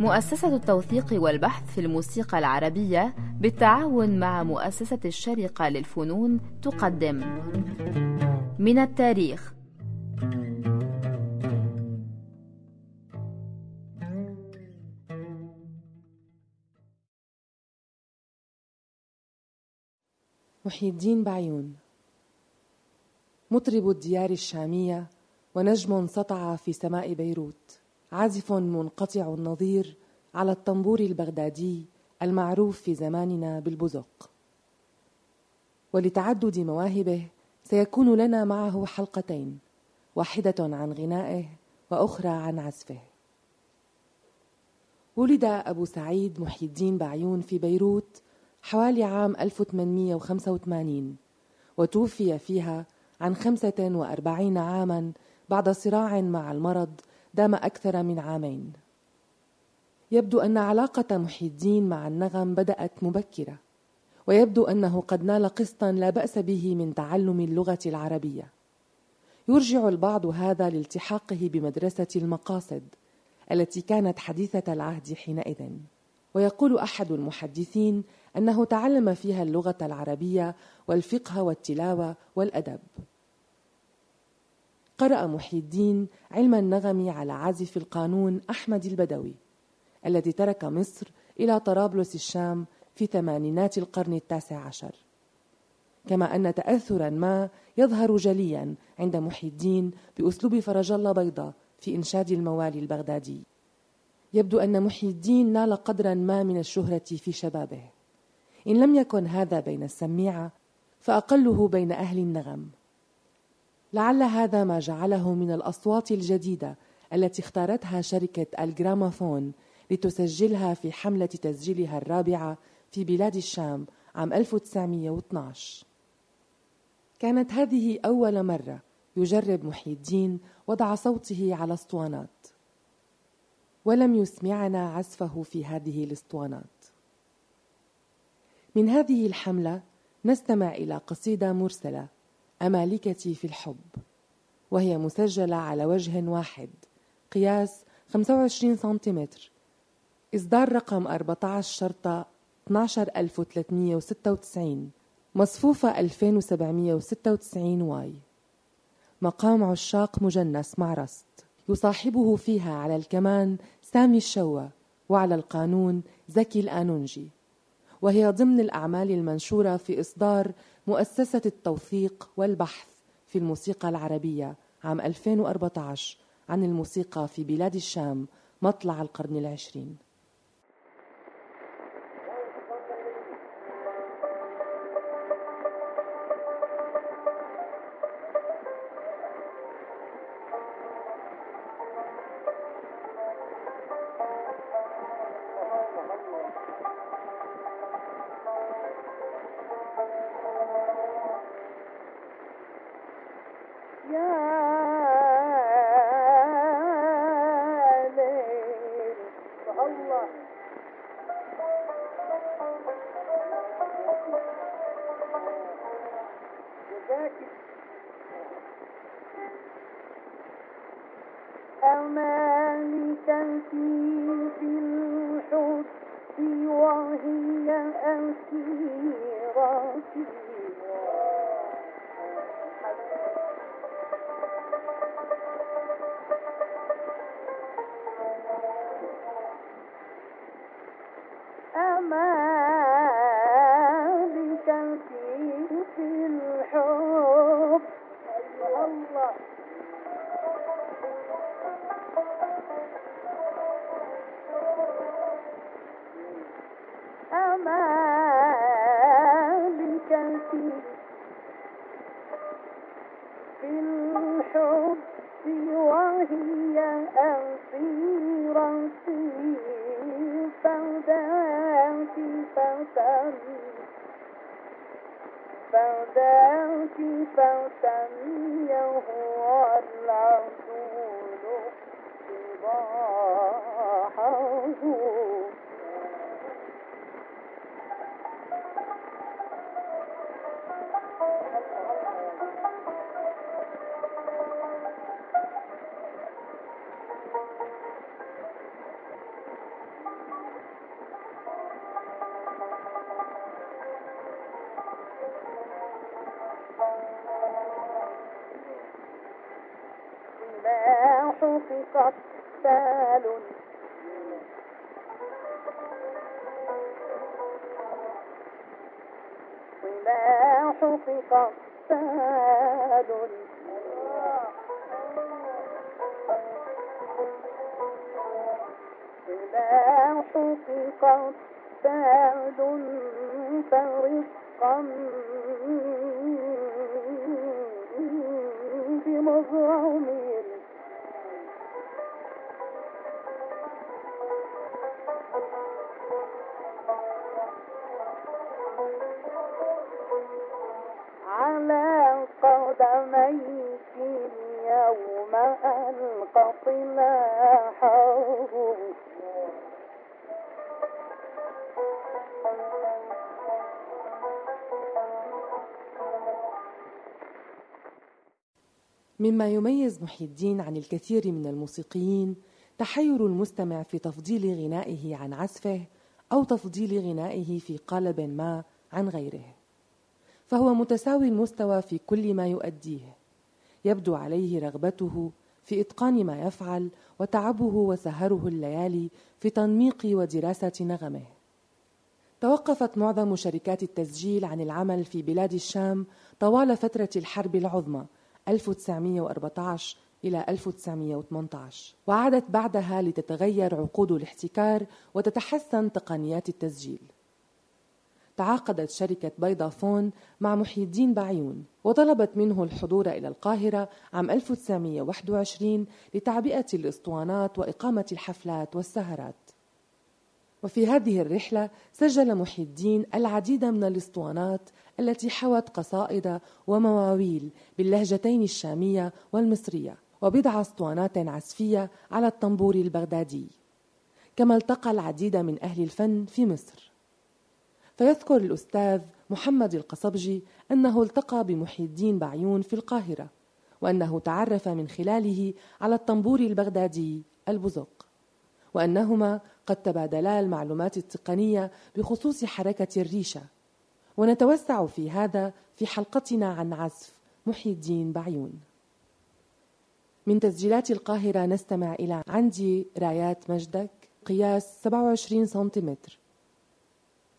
مؤسسة التوثيق والبحث في الموسيقى العربية بالتعاون مع مؤسسة الشرقة للفنون تقدم. من التاريخ. محي الدين بعيون. مطرب الديار الشامية ونجم سطع في سماء بيروت. عازف منقطع النظير على الطنبور البغدادي المعروف في زماننا بالبزق. ولتعدد مواهبه سيكون لنا معه حلقتين واحدة عن غنائه وأخرى عن عزفه. ولد أبو سعيد محي الدين بعيون في بيروت حوالي عام 1885 وتوفي فيها عن 45 عاما بعد صراع مع المرض دام أكثر من عامين. يبدو أن علاقة محي الدين مع النغم بدأت مبكرة ويبدو أنه قد نال قسطا لا بأس به من تعلم اللغة العربية. يرجع البعض هذا لالتحاقه بمدرسة المقاصد التي كانت حديثة العهد حينئذ. ويقول أحد المحدثين أنه تعلم فيها اللغة العربية والفقه والتلاوة والأدب. قرأ محي الدين علم النغم على عازف القانون أحمد البدوي الذي ترك مصر إلى طرابلس الشام في ثمانينات القرن التاسع عشر. كما أن تأثرا ما يظهر جليا عند محي الدين بأسلوب فرج الله بيضة في إنشاد الموالي البغدادي. يبدو أن محي الدين نال قدرا ما من الشهرة في شبابه. إن لم يكن هذا بين السميعة فأقله بين أهل النغم. لعل هذا ما جعله من الأصوات الجديدة التي اختارتها شركة الجرامافون لتسجلها في حملة تسجيلها الرابعة في بلاد الشام عام 1912 كانت هذه أول مرة يجرب محي الدين وضع صوته على اسطوانات ولم يسمعنا عزفه في هذه الاسطوانات. من هذه الحملة نستمع إلى قصيدة مرسلة أمالكتي في الحب وهي مسجلة على وجه واحد قياس 25 سنتيمتر. إصدار رقم 14 شرطة 12396 مصفوفة 2796 واي. مقام عشاق مجنس مع رست يصاحبه فيها على الكمان سامي الشوى وعلى القانون زكي الآنونجي. وهي ضمن الأعمال المنشورة في إصدار مؤسسة التوثيق والبحث في الموسيقى العربية عام 2014 عن الموسيقى في بلاد الشام مطلع القرن العشرين. Yeah. الهدى فسميه الرسول صباحا قتال صلاحك قتال صلاحك قتال فرقا بمزعمه مما يميز محي الدين عن الكثير من الموسيقيين تحير المستمع في تفضيل غنائه عن عزفه أو تفضيل غنائه في قالب ما عن غيره. فهو متساوي المستوى في كل ما يؤديه. يبدو عليه رغبته في إتقان ما يفعل وتعبه وسهره الليالي في تنميق ودراسة نغمه. توقفت معظم شركات التسجيل عن العمل في بلاد الشام طوال فترة الحرب العظمى 1914 إلى 1918 وعادت بعدها لتتغير عقود الاحتكار وتتحسن تقنيات التسجيل. تعاقدت شركة بيضافون مع محي الدين بعيون وطلبت منه الحضور إلى القاهرة عام 1921 لتعبئة الإسطوانات وإقامة الحفلات والسهرات. وفي هذه الرحلة سجل محي الدين العديد من الإسطوانات التي حوت قصائد ومواويل باللهجتين الشامية والمصرية وبضع اسطوانات عزفية على الطنبور البغدادي كما التقى العديد من أهل الفن في مصر. فيذكر الأستاذ محمد القصبجي أنه التقى بمحي الدين بعيون في القاهرة وأنه تعرف من خلاله على الطنبور البغدادي البزق وأنهما قد تبادلا المعلومات التقنية بخصوص حركة الريشة. ونتوسع في هذا في حلقتنا عن عزف محي الدين بعيون. من تسجيلات القاهرة نستمع إلى عندي رايات مجدك قياس 27 سنتيمتر.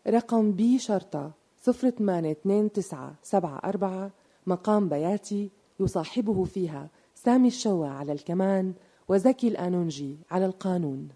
رقم بي شرطة 082974 مقام بياتي يصاحبه فيها سامي الشوا على الكمان وزكي الأنونجي على القانون.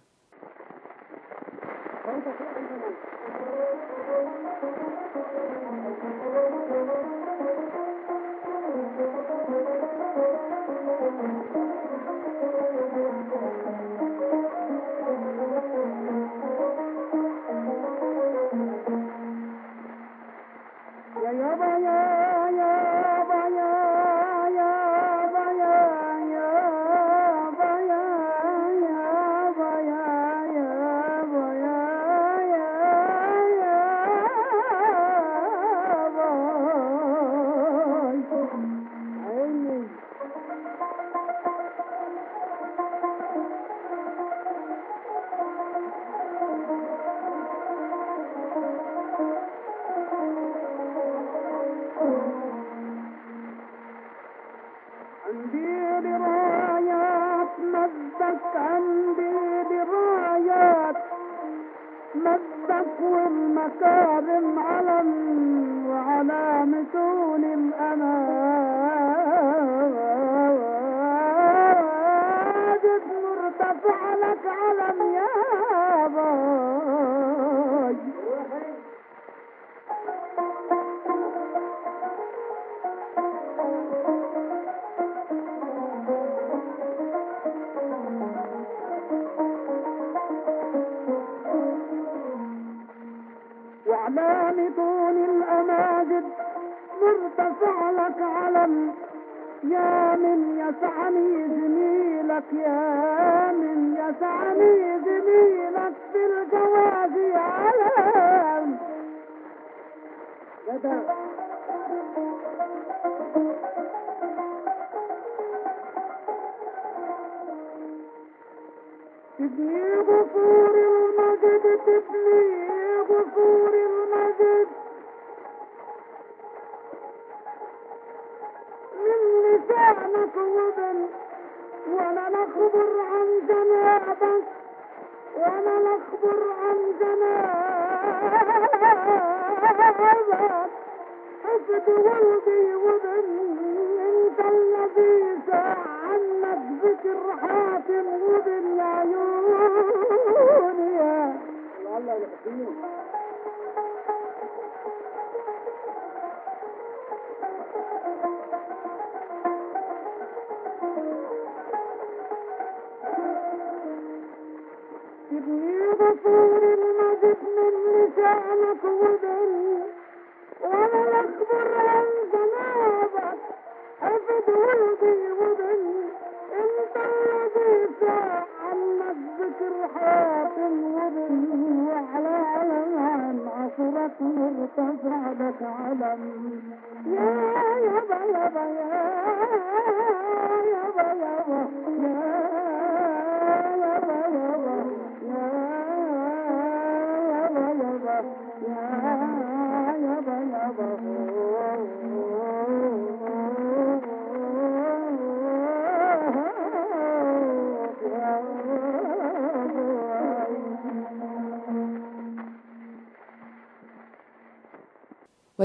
الله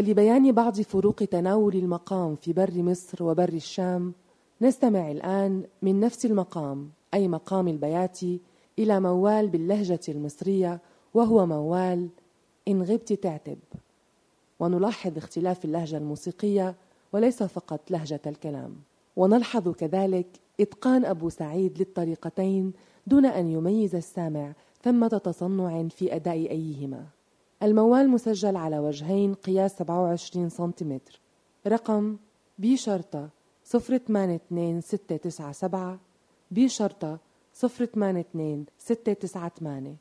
ولبيان بعض فروق تناول المقام في بر مصر وبر الشام نستمع الآن من نفس المقام أي مقام البياتي إلى موال باللهجة المصرية وهو موال إن غبت تعتب. ونلاحظ اختلاف اللهجة الموسيقية وليس فقط لهجة الكلام. ونلحظ كذلك إتقان أبو سعيد للطريقتين دون أن يميز السامع ثمة تصنع في أداء أيهما. الموال مسجل على وجهين قياس 27 سنتيمتر. رقم بي شرطة 082697 بي شرطة 082 698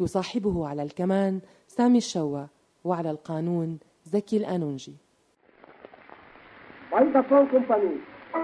يصاحبه على الكمان سامي الشوا وعلى القانون زكي الأنونجي. Vitaphone Company. يا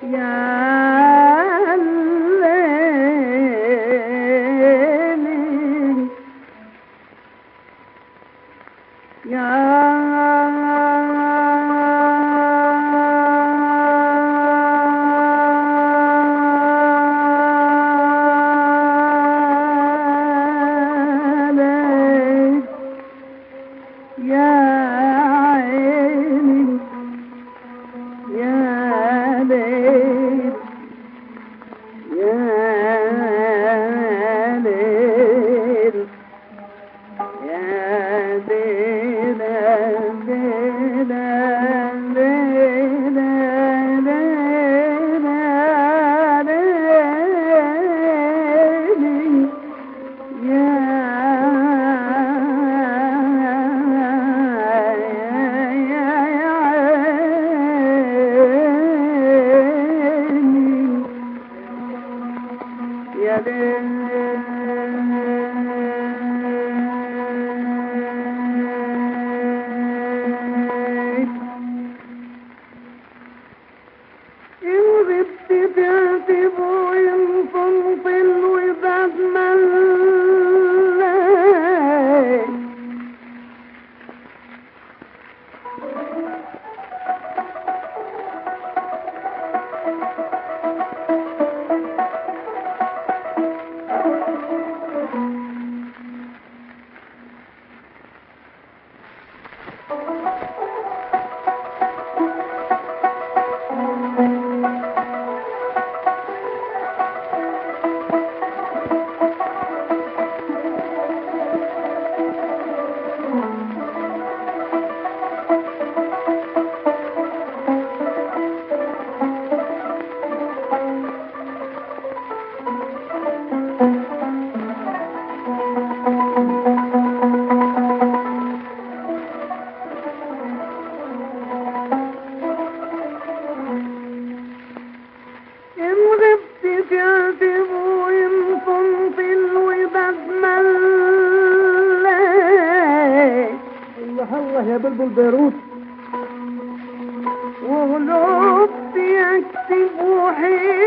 Yeah. بلبل بيروت وغلوب يكتب حين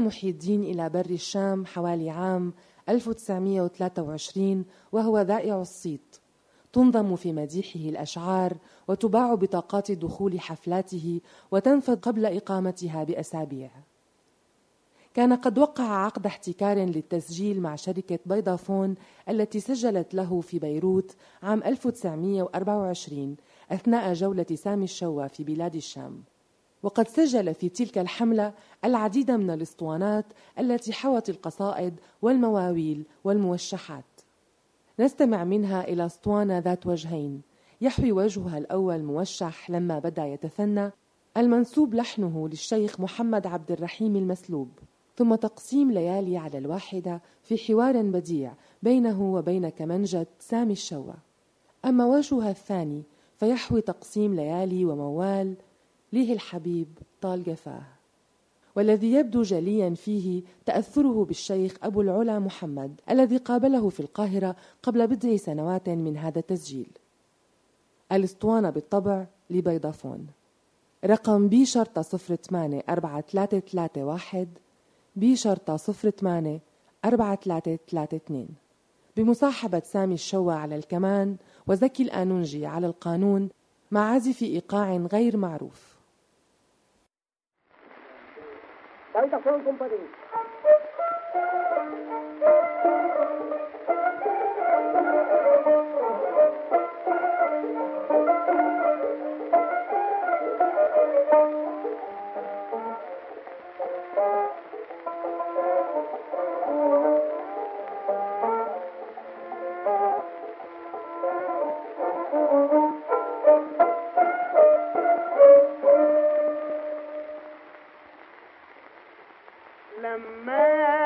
محي الدين إلى بر الشام حوالي عام 1923 وهو ذائع الصيت. تنظم في مديحه الأشعار وتباع بطاقات دخول حفلاته وتنفذ قبل إقامتها بأسابيع. كان قد وقع عقد احتكار للتسجيل مع شركة بيضافون التي سجلت له في بيروت عام 1924 أثناء جولة سامي الشوا في بلاد الشام. وقد سجل في تلك الحملة العديد من الاسطوانات التي حوت القصائد والمواويل والموشحات. نستمع منها إلى اسطوانة ذات وجهين. يحوي وجهها الأول موشح لما بدأ يتثنى المنسوب لحنه للشيخ محمد عبد الرحيم المسلوب. ثم تقسيم ليالي على الواحدة في حوار بديع بينه وبين كمنجة سامي الشوا أما وجهها الثاني فيحوي تقسيم ليالي وموال ليه الحبيب طال جفاه. والذي يبدو جليا فيه تأثره بالشيخ أبو العلا محمد الذي قابله في القاهرة قبل بضع سنوات من هذا التسجيل. الاسطوانة بالطبع لبيضافون. رقم بي شرطة صفر ثمانية أربعة ثلاثة ثلاثة واحد بي شرطة صفر ثمانية أربعة ثلاثة ثلاثة اثنين. بمصاحبة سامي الشوا على الكمان وزكي الآنونجي على القانون مع عزف إيقاع غير معروف. Baita tá Fã Companhia. لما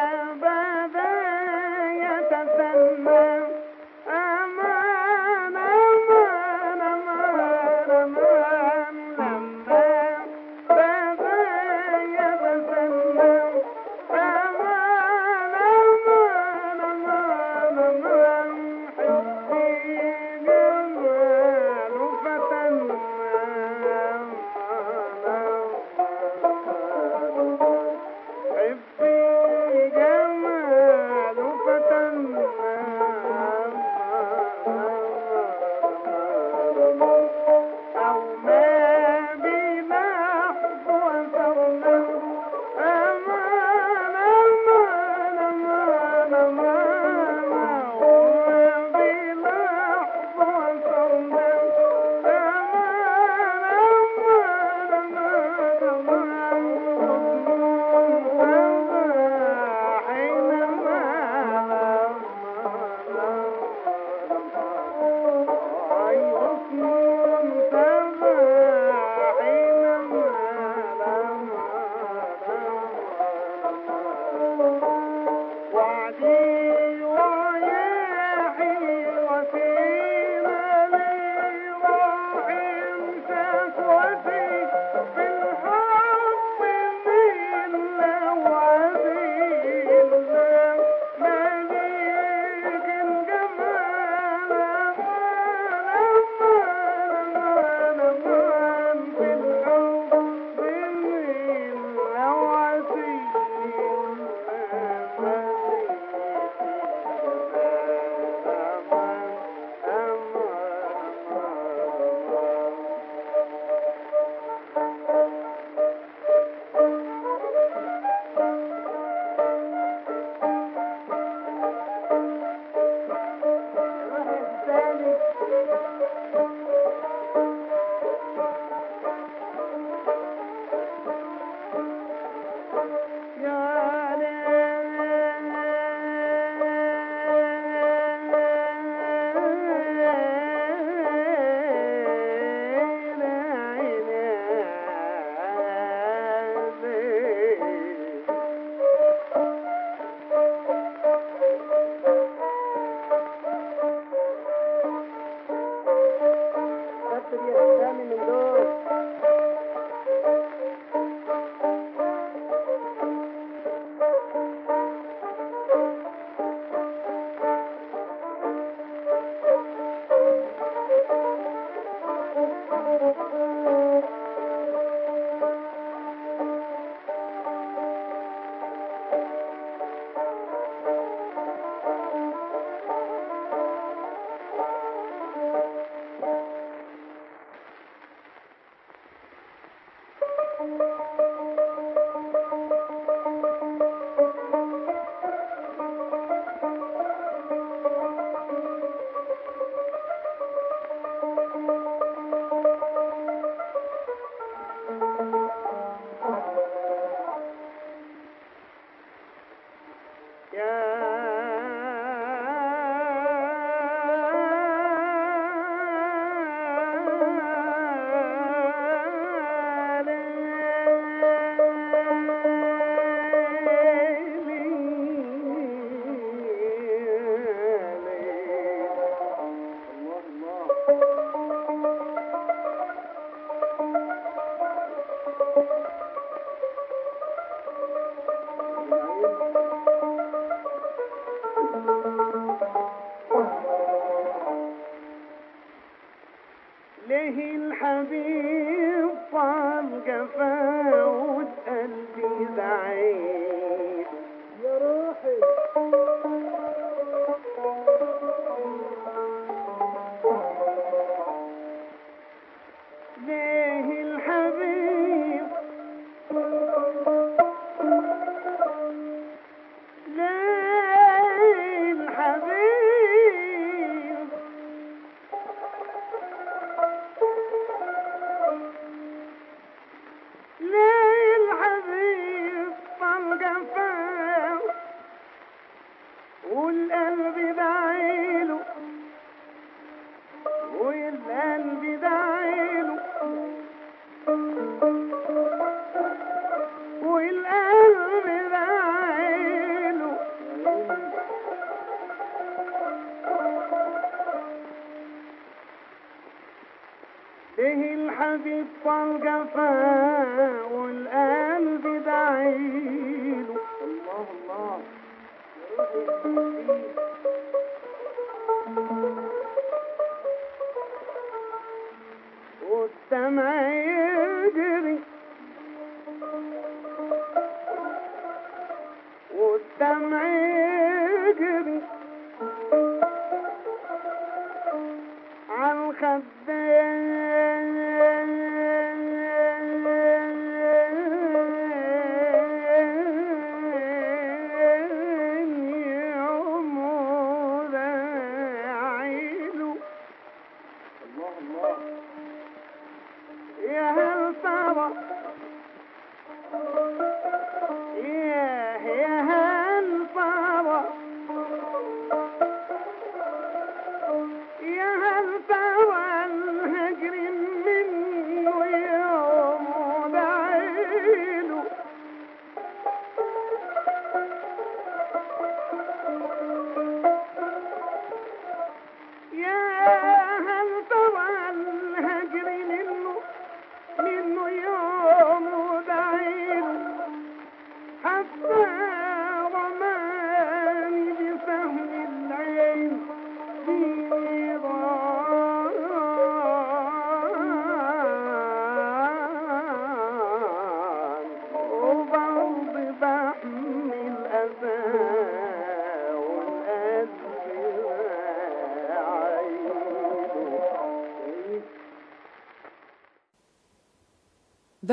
ليه الحبيب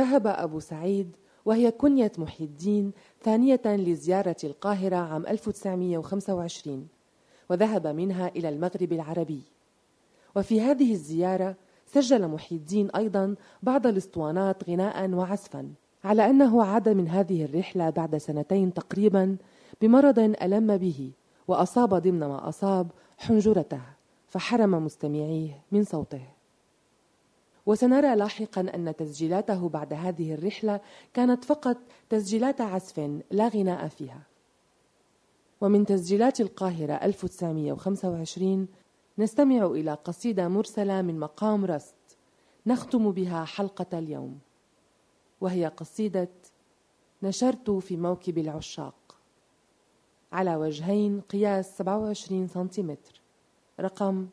ذهب أبو سعيد وهي كنية محي الدين ثانية لزيارة القاهرة عام 1925 وذهب منها إلى المغرب العربي. وفي هذه الزيارة سجل محي الدين أيضا بعض الاسطوانات غناء وعزفا على أنه عاد من هذه الرحلة بعد سنتين تقريبا بمرض ألم به وأصاب ضمن ما أصاب حنجرته فحرم مستمعيه من صوته. وسنرى لاحقا أن تسجيلاته بعد هذه الرحلة كانت فقط تسجيلات عزف لا غناء فيها. ومن تسجيلات القاهرة 1925 نستمع إلى قصيدة مرسلة من مقام رست نختم بها حلقة اليوم وهي قصيدة نشرت في موكب العشاق على وجهين قياس 27 سنتيمتر رقم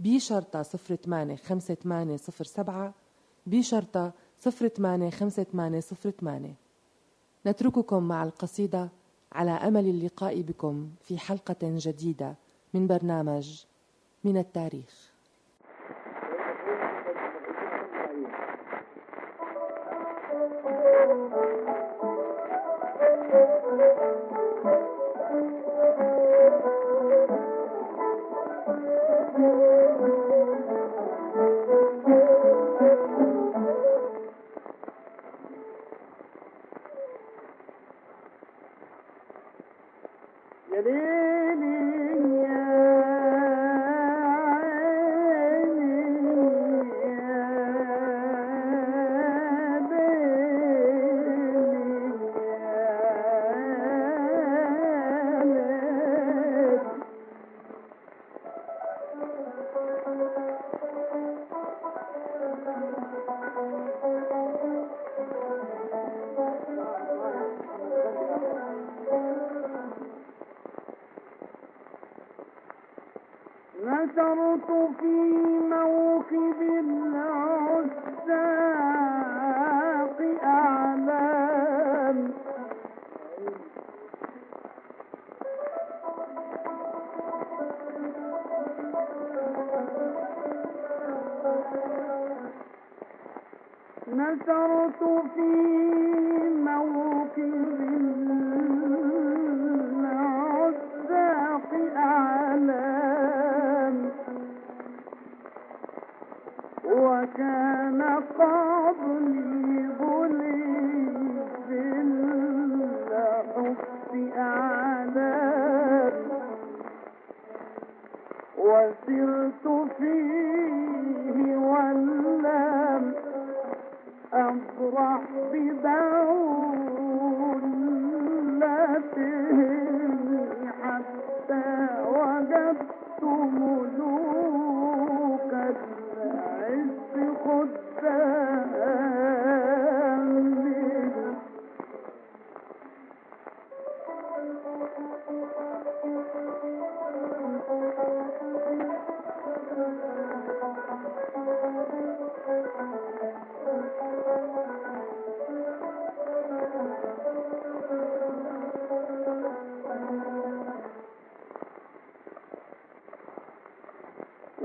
بي شرطة صفر ثمانية خمسة ثمانية صفر سبعة بي شرطة صفر ثمانية خمسة ثمانية صفر ثمانية. نترككم مع القصيدة على أمل اللقاء بكم في حلقة جديدة من برنامج من التاريخ. نشرت في موكب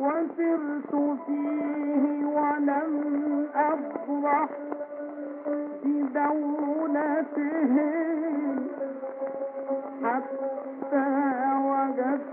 وسرت فيه ولم أفرح بدولته حتى وجدت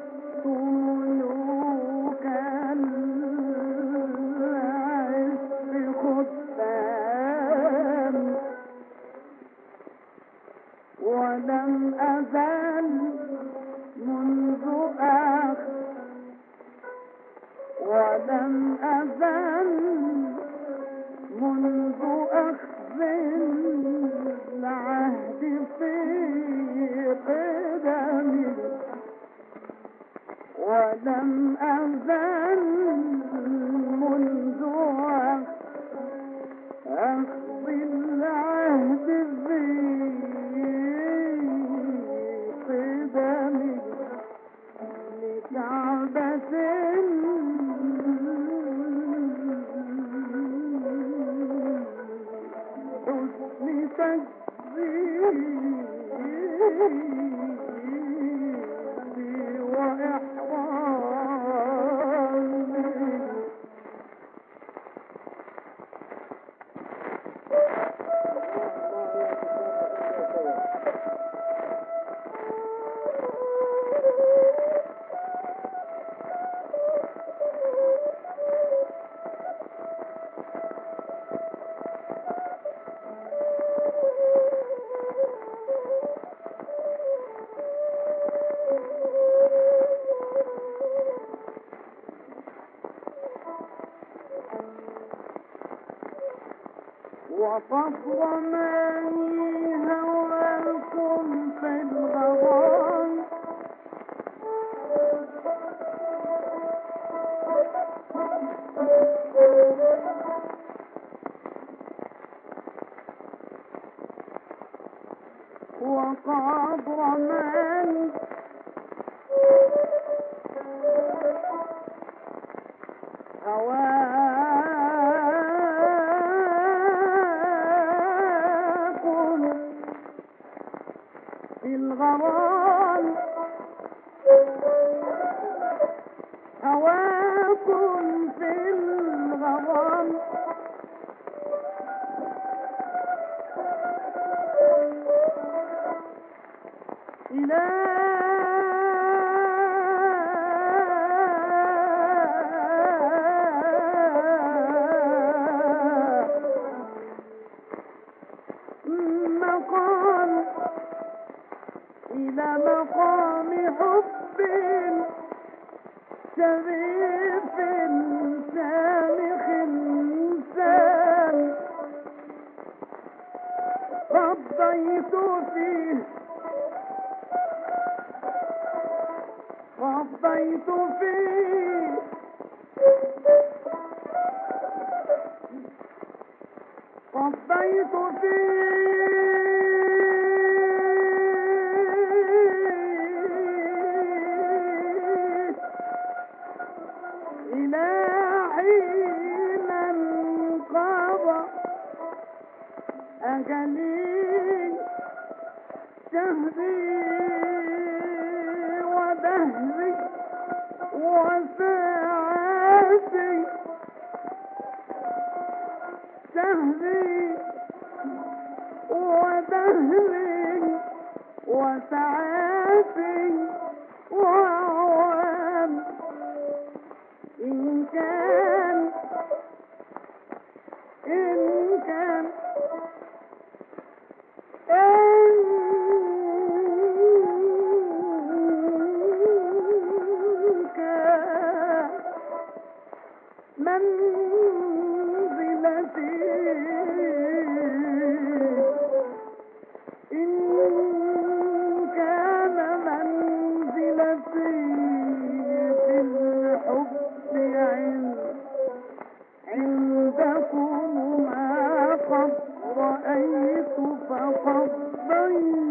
حسن وصفر ما هواكم في الغرام وقعد جميل شهري صبيت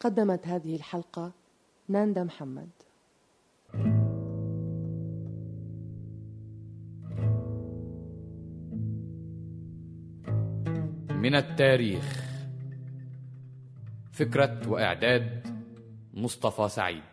قدمت هذه الحلقة ناندا محمد. من التاريخ. فكرة وإعداد مصطفى سعيد.